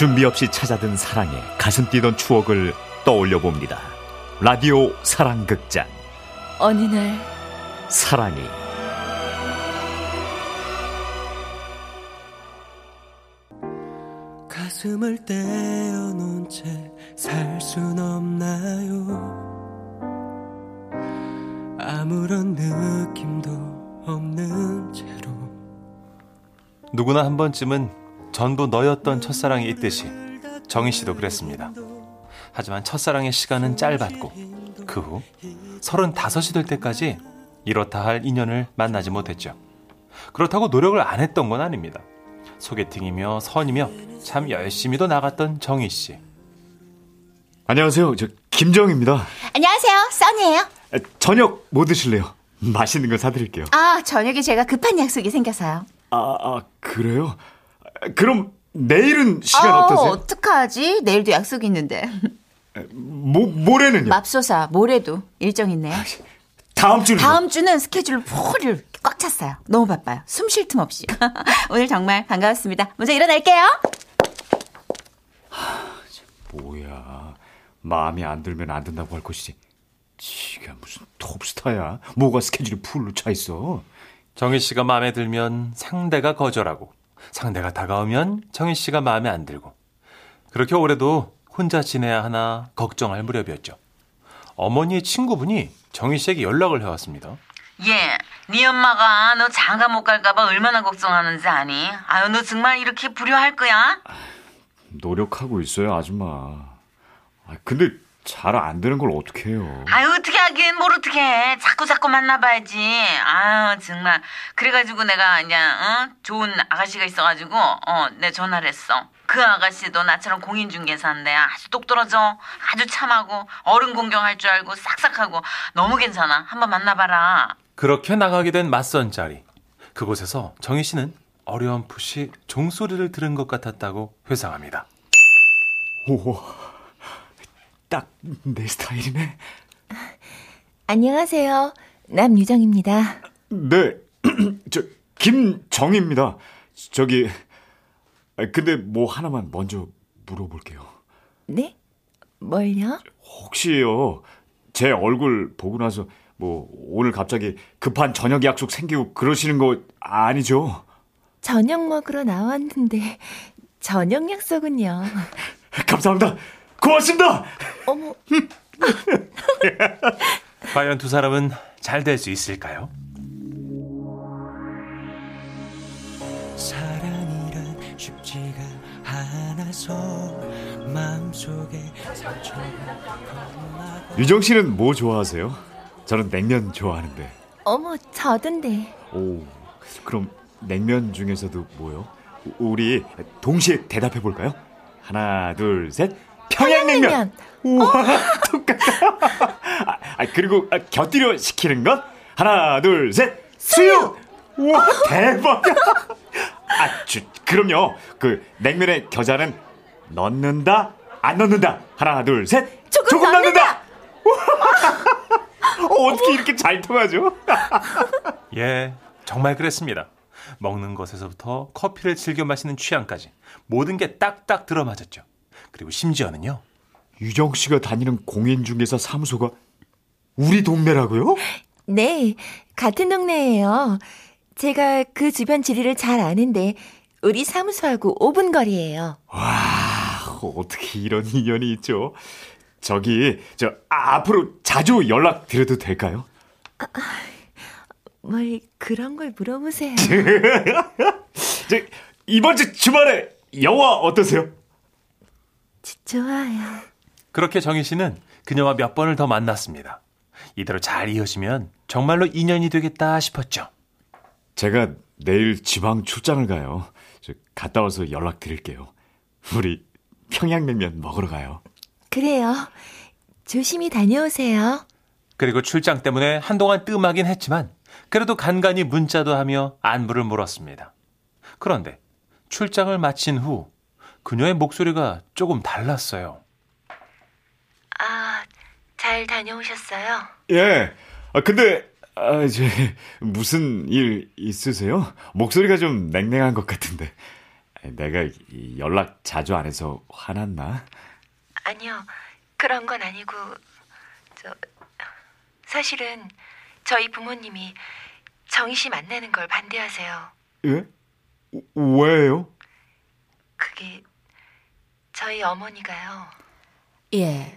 준비 없이 찾아든 사랑에 가슴 뛰던 추억을 떠올려 봅니다. 라디오 사랑극장. 어느 날 사랑이 가슴을 떼어놓은 채 살 순 없나요? 아무런 느낌도 없는 채로 누구나 한 번쯤은 전부 너였던 첫사랑이 있듯이 정희 씨도 그랬습니다. 하지만 첫사랑의 시간은 짧았고 그후 서른다섯이 될 때까지 이렇다 할 인연을 만나지 못했죠. 그렇다고 노력을 안 했던 건 아닙니다. 소개팅이며 선이며 참 열심히도 나갔던 정희 씨. 안녕하세요. 저 김정입니다. 안녕하세요 써니예요 저녁 뭐 드실래요? 맛있는 거 사드릴게요. 아 저녁에 제가 급한 약속이 생겨서요 아, 아 그래요? 그럼 내일은 시간 어, 어떠세요? 어떡하지? 내일도 약속이 있는데. 모, 모레는요? 맙소사 모레도 일정 있네요. 다음 주는 다음 주는 스케줄 폴을 꽉 찼어요. 너무 바빠요. 숨 쉴 틈 없이. 오늘 정말 반가웠습니다. 먼저 일어날게요? 뭐야. 마음에 안 들면 안 된다고 할 것이지. 지가 무슨 톱스타야? 뭐가 스케줄이 풀로 차 있어? 정희 씨가 마음에 들면 상대가 거절하고 상대가 다가오면 정희 씨가 마음에 안 들고 그렇게 올해도 혼자 지내야 하나 걱정할 무렵이었죠. 어머니의 친구분이 정희 씨에게 연락을 해왔습니다. 예, 네 엄마가 너 장가 못 갈까봐 얼마나 걱정하는지 아니? 아유, 너 정말 이렇게 불효할 거야? 노력하고 있어요 아줌마 아, 근데 잘 안 되는 걸 어떻게 해요 아유, 어떻게 하긴 뭘 어떻게 해. 자꾸 자꾸 만나봐야지. 아유, 정말. 그래가지고 내가 이제, 어? 좋은 아가씨가 있어가지고, 어, 내 전화를 했어. 그 아가씨도 나처럼 공인중개사인데 아주 똑떨어져. 아주 참하고, 어른 공경할 줄 알고, 싹싹하고. 너무 괜찮아. 한번 만나봐라. 그렇게 나가게 된 맞선 자리. 그곳에서 정희 씨는 어렴풋이 종소리를 들은 것 같았다고 회상합니다. 딱 내 스타일이네 안녕하세요 남유정입니다 네, 저 김정입니다. 저기 아, 근데 뭐 하나만 먼저 물어볼게요. 네? 뭘요? 혹시요 제 얼굴 보고 나서 뭐 오늘 갑자기 급한 저녁 약속 생기고 그러시는 거 아니죠? 저녁 먹으러 나왔는데 저녁 약속은요 감사합니다. 고맙습니다. 어머 과연 두 사람은 잘 될 수 있을까요? 사랑이란 쉽지가 않아서 마음속에 유정 씨는 뭐 좋아하세요? 저는 냉면 좋아하는데. 어머 저던데 오, 그럼 냉면 중에서도 뭐요? 우- 우리 동시에 대답해 볼까요? 하나, 둘, 셋. 평양냉면. 우와, 똑같다. 아, 아, 그리고 아, 곁들여 시키는 것 하나, 둘, 셋. 수육. 우와, 대박. 아, 주, 그럼요. 그 냉면의 겨자는 넣는다, 안 넣는다. 하나, 둘, 셋. 조금 넣는다. 어, 어떻게 이렇게 잘 통하죠? 예, 정말 그랬습니다. 먹는 것에서부터 커피를 즐겨 마시는 취향까지 모든 게 딱딱 들어맞았죠. 그리고 심지어는요. 유정 씨가 다니는 공인중개사 사무소가 우리 동네라고요? 네 같은 동네예요 제가 그 주변 지리를 잘 아는데 우리 사무소하고 5분 거리예요 와, 어떻게 이런 인연이 있죠? 저기, 저, 아, 앞으로 자주 연락 드려도 될까요? 뭘 그런 걸 물어보세요 저, 이번 주 주말에 영화 어떠세요? 좋아요 그렇게 정희 씨는 그녀와 몇 번을 더 만났습니다. 이대로 잘 이어지면 정말로 인연이 되겠다 싶었죠. 제가 내일 지방 출장을 가요. 저, 갔다 와서 연락 드릴게요. 우리 평양냉면 먹으러 가요. 그래요 조심히 다녀오세요 그리고 출장 때문에 한동안 뜸하긴 했지만 그래도 간간히 문자도 하며 안부를 물었습니다. 그런데 출장을 마친 후 그녀의 목소리가 조금 달랐어요. 아, 잘 다녀오셨어요? 예. 아, 근데, 아, 이제, 무슨 일 있으세요? 목소리가 좀 냉랭한 것 같은데. 내가 이 연락 자주 안 해서 화났나? 아니요, 그런 건 아니고, 저, 사실은 저희 부모님이 정희 씨 만나는 걸 반대하세요. 예? 왜요? 그게 저희 어머니가요. 예.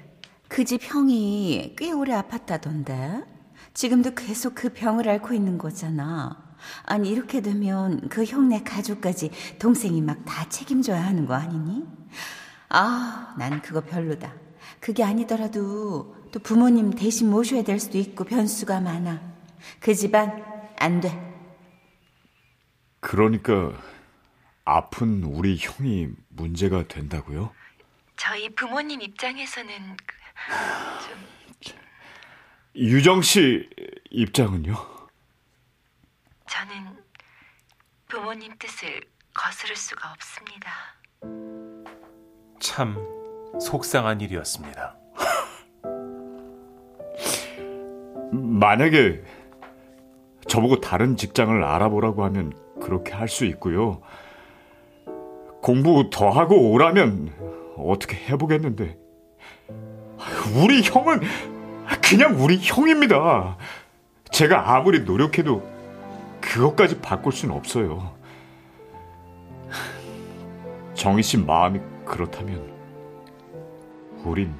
그 집 형이 꽤 오래 아팠다던데. 지금도 계속 그 병을 앓고 있는 거잖아. 아니, 이렇게 되면 그 형네 가족까지 동생이 막 다 책임져야 하는 거 아니니? 아, 난 그거 별로다. 그게 아니더라도 또 부모님 대신 모셔야 될 수도 있고 변수가 많아. 그 집안 안 돼. 그러니까 아픈 우리 형이 문제가 된다고요? 저희 부모님 입장에서는 그- 좀 유정 씨 입장은요? 저는 부모님 뜻을 거스를 수가 없습니다. 참 속상한 일이었습니다. 만약에 저보고 다른 직장을 알아보라고 하면 그렇게 할 수 있고요. 공부 더 하고 오라면 어떻게 해보겠는데. 우리 형은 그냥 우리 형입니다. 제가 아무리 노력해도 그것까지 바꿀 수는 없어요. 정희 씨 마음이 그렇다면 우린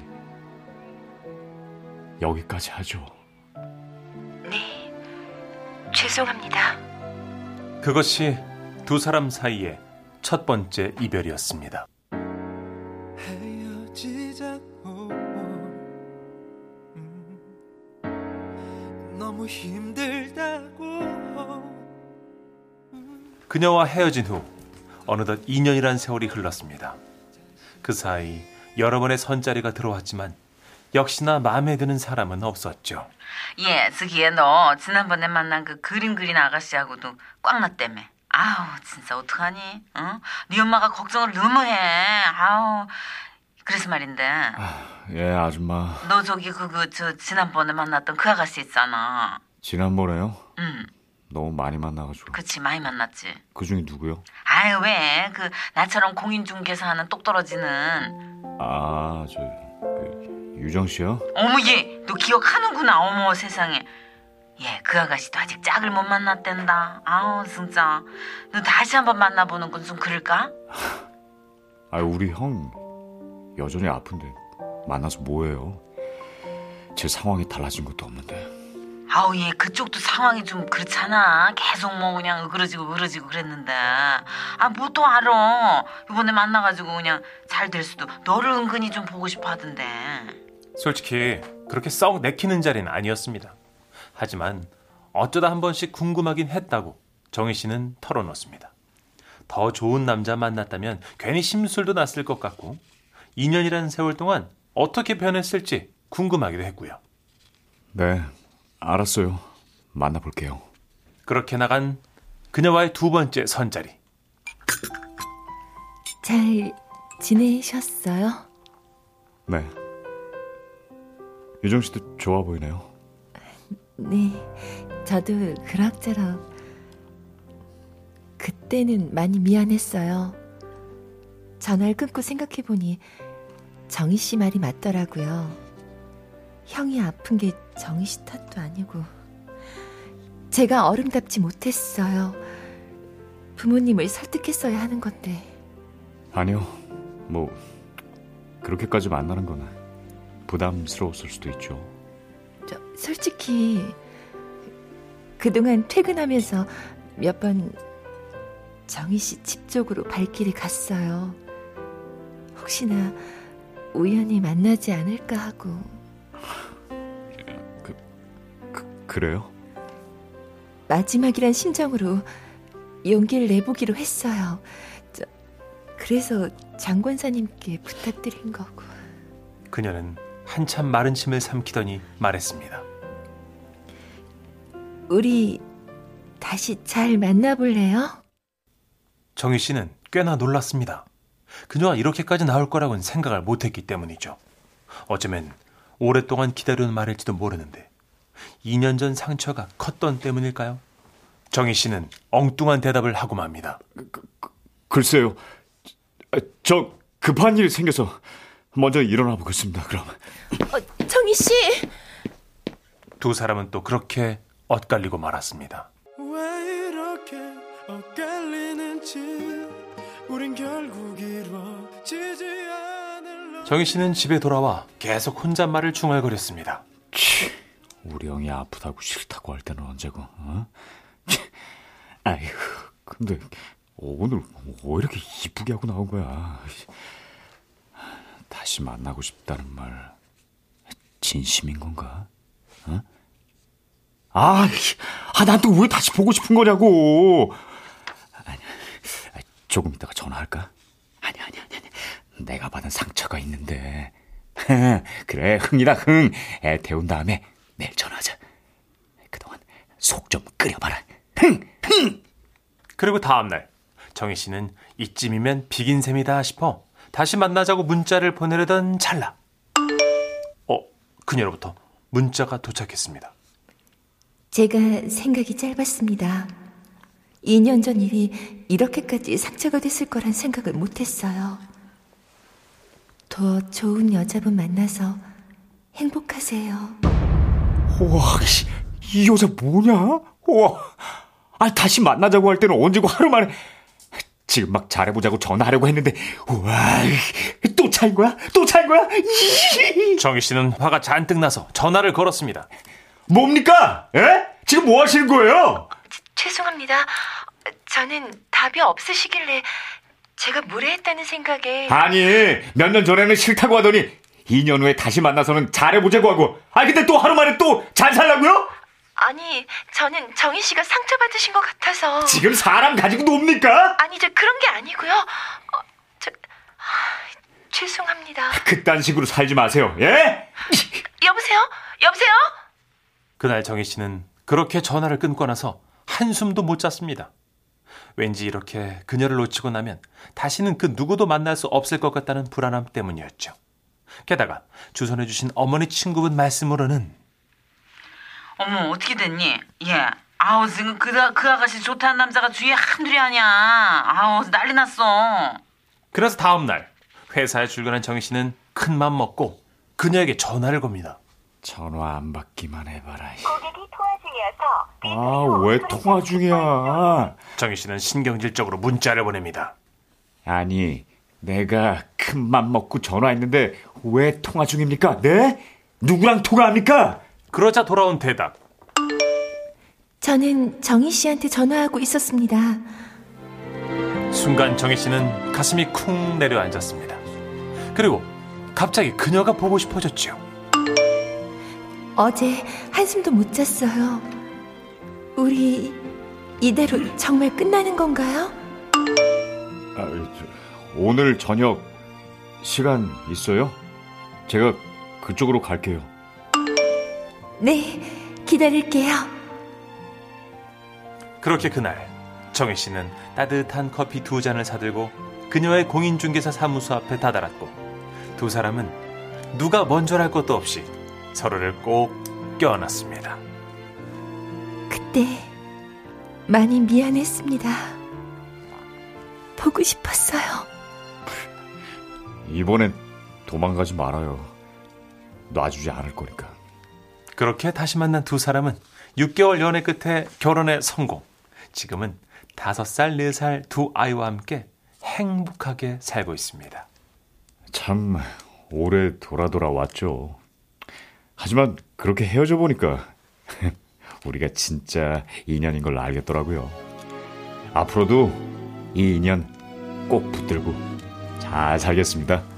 여기까지 하죠. 네, 죄송합니다. 그것이 두 사람 사이의 첫 번째 이별이었습니다. 헤어지자고 음, 너무 힘들다고 그녀와 헤어진 후 어느덧 2년이란 세월이 흘렀습니다. 그 사이 여러 번의 선자리가 들어왔지만 역시나 마음에 드는 사람은 없었죠. 예, 스기야 너 지난번에 만난 그 그림 그린 아가씨하고도 꽉 났다며. 아우 진짜 어떡하니? 응? 네 엄마가 걱정을 너무 해. 아우 그래서 말인데 예, 아줌마. 너 저기 그그 저 지난번에 만났던 그 아가씨 있잖아. 지난번에요? 응, 너무 많이 만나가지고. 그치 많이 만났지. 그 중에 누구요? 아유 왜 그 나처럼 공인중개사 하는 똑 떨어지는 아, 저, 그, 유정 씨요? 어머 얘 너 기억하는구나 어머 세상에 예 그 아가씨도 아직 짝을 못 만났댄다 아우 진짜 너 다시 한번 만나보는 건 좀 그럴까? 아, 우리 형 여전히 아픈데 만나서 뭐해요? 제 상황이 달라진 것도 없는데. 아우 얘 그쪽도 상황이 좀 그렇잖아 계속 뭐 그냥 으그러지고 으그러지고 그랬는데 아 뭐 또 알아 이번에 만나가지고 그냥 잘 될 수도 너를 은근히 좀 보고 싶어 하던데 솔직히 그렇게 썩 내키는 자리는 아니었습니다. 하지만 어쩌다 한 번씩 궁금하긴 했다고 정희 씨는 털어놓습니다. 더 좋은 남자 만났다면 괜히 심술도 났을 것 같고 2년이라는 세월 동안 어떻게 변했을지 궁금하기도 했고요. 네, 알았어요. 만나볼게요. 그렇게 나간 그녀와의 두 번째 선자리. 잘 지내셨어요? 네. 유정 씨도 좋아 보이네요. 네, 저도 그럭저럭. 그때는 많이 미안했어요. 전화를 끊고 생각해보니 정희 씨 말이 맞더라고요. 형이 아픈 게 정희 씨 탓도 아니고. 제가 어른답지 못했어요. 부모님을 설득했어야 하는 건데. 아니요, 뭐 그렇게까지 만나는 건 부담스러웠을 수도 있죠. 저, 솔직히 그동안 퇴근하면서 몇 번 정희 씨 집 쪽으로 발길이 갔어요. 혹시나 우연히 만나지 않을까 하고 그, 그래요? 마지막이란 심정으로 용기를 내보기로 했어요. 저, 그래서 장권사님께 부탁드린 거고. 그녀는 한참 마른 침을 삼키더니 말했습니다. 우리 다시 잘 만나볼래요? 정희 씨는 꽤나 놀랐습니다. 그녀가 이렇게까지 나올 거라고는 생각을 못했기 때문이죠. 어쩌면 오랫동안 기다려온 말일지도 모르는데 2년 전 상처가 컸던 때문일까요? 정희 씨는 엉뚱한 대답을 하고 맙니다. 글쎄요. 아, 저 급한 일 생겨서 먼저 일어나 보겠습니다. 그럼. 어, 정희 씨. 두 사람은 또 그렇게 엇갈리고 말았습니다. 왜 이렇게 엇갈리는지 우린 결국 이루어지지 않을 정희 씨는 집에 돌아와 계속 혼잣말을 중얼거렸습니다. 치, 우리 형이 아프다고 싫다고 할 때는 언제고? 어? 치, 아이고, 근데 오늘 왜 이렇게 이쁘게 하고 나온 거야? 다시 만나고 싶다는 말 진심인 건가? 어? 아, 아, 난 또 왜 다시 보고 싶은 거냐고. 아니, 조금 이따가 전화할까? 아니, 아니, 아니, 아니. 내가 받은 상처가 있는데. 그래, 흥이다, 흥. 애 태운 다음에 내일 전화하자. 그동안 속 좀 끓여봐라. 흥, 흥. 그리고 다음날 정희 씨는 이쯤이면 비긴 셈이다 싶어 다시 만나자고 문자를 보내려던 찰나. 어, 그녀로부터 문자가 도착했습니다. 제가 생각이 짧았습니다. 2년 전 일이 이렇게까지 상처가 됐을 거란 생각을 못했어요. 더 좋은 여자분 만나서 행복하세요. 씨, 이 여자 뭐냐? 우와. 아, 다시 만나자고 할 때는 언제고 하루 만에. 지금 막 잘해보자고 전화하려고 했는데, 우와, 또 차인 거야? 또 차인 거야? 정희 씨는 화가 잔뜩 나서 전화를 걸었습니다. 뭡니까? 에? 지금 뭐 하시는 거예요? 죄송합니다. 저는 답이 없으시길래 제가 무례했다는 생각에 아니, 몇 년 전에는 싫다고 하더니, 2년 후에 다시 만나서는 잘해보자고 하고, 아, 근데 또 하루 만에 또 잘 살라고요? 아니 저는 정희 씨가 상처받으신 것 같아서 지금 사람 가지고 놉니까? 아니 저 그런 게 아니고요. 어, 저 하, 죄송합니다. 그딴 식으로 살지 마세요, 예? 여보세요? 여보세요? 그날 정희 씨는 그렇게 전화를 끊고 나서 한숨도 못 잤습니다. 왠지 이렇게 그녀를 놓치고 나면 다시는 그 누구도 만날 수 없을 것 같다는 불안함 때문이었죠. 게다가 주선해주신 어머니 친구분 말씀으로는 어머 어떻게 됐니? 예. 아우 지금 그, 그 아가씨 좋다는 남자가 주위에 한둘이 아니야. 아우 난리 났어. 그래서 다음 날 회사에 출근한 정희 씨는 큰 맘 먹고 그녀에게 전화를 겁니다. 전화 안 받기만 해봐라. 아, 왜 통화 중이야? 정희 씨는 신경질적으로 문자를 보냅니다. 아니, 내가 큰 맘 먹고 전화했는데 왜 통화 중입니까? 네? 누구랑 통화합니까? 그러자 돌아온 대답. 저는 정희 씨한테 전화하고 있었습니다. 순간 정희 씨는 가슴이 쿵 내려앉았습니다. 그리고 갑자기 그녀가 보고 싶어졌죠. 어제 한숨도 못 잤어요. 우리 이대로 정말 끝나는 건가요? 아, 저, 오늘 저녁 시간 있어요? 제가 그쪽으로 갈게요. 네, 기다릴게요. 그렇게 그날 정희 씨는 따뜻한 커피 두 잔을 사들고 그녀의 공인중개사 사무소 앞에 다다랐고 두 사람은 누가 먼저랄 것도 없이 서로를 꼭 껴안았습니다. 그때 많이 미안했습니다. 보고 싶었어요. 이번엔 도망가지 말아요. 놔주지 않을 거니까. 그렇게 다시 만난 두 사람은 6개월 연애 끝에 결혼에 성공. 지금은 5살, 4살 두 아이와 함께 행복하게 살고 있습니다. 참 오래 돌아 돌아 왔죠. 하지만 그렇게 헤어져 보니까 우리가 진짜 인연인 걸 알겠더라고요. 앞으로도 이 인연 꼭 붙들고 잘 살겠습니다.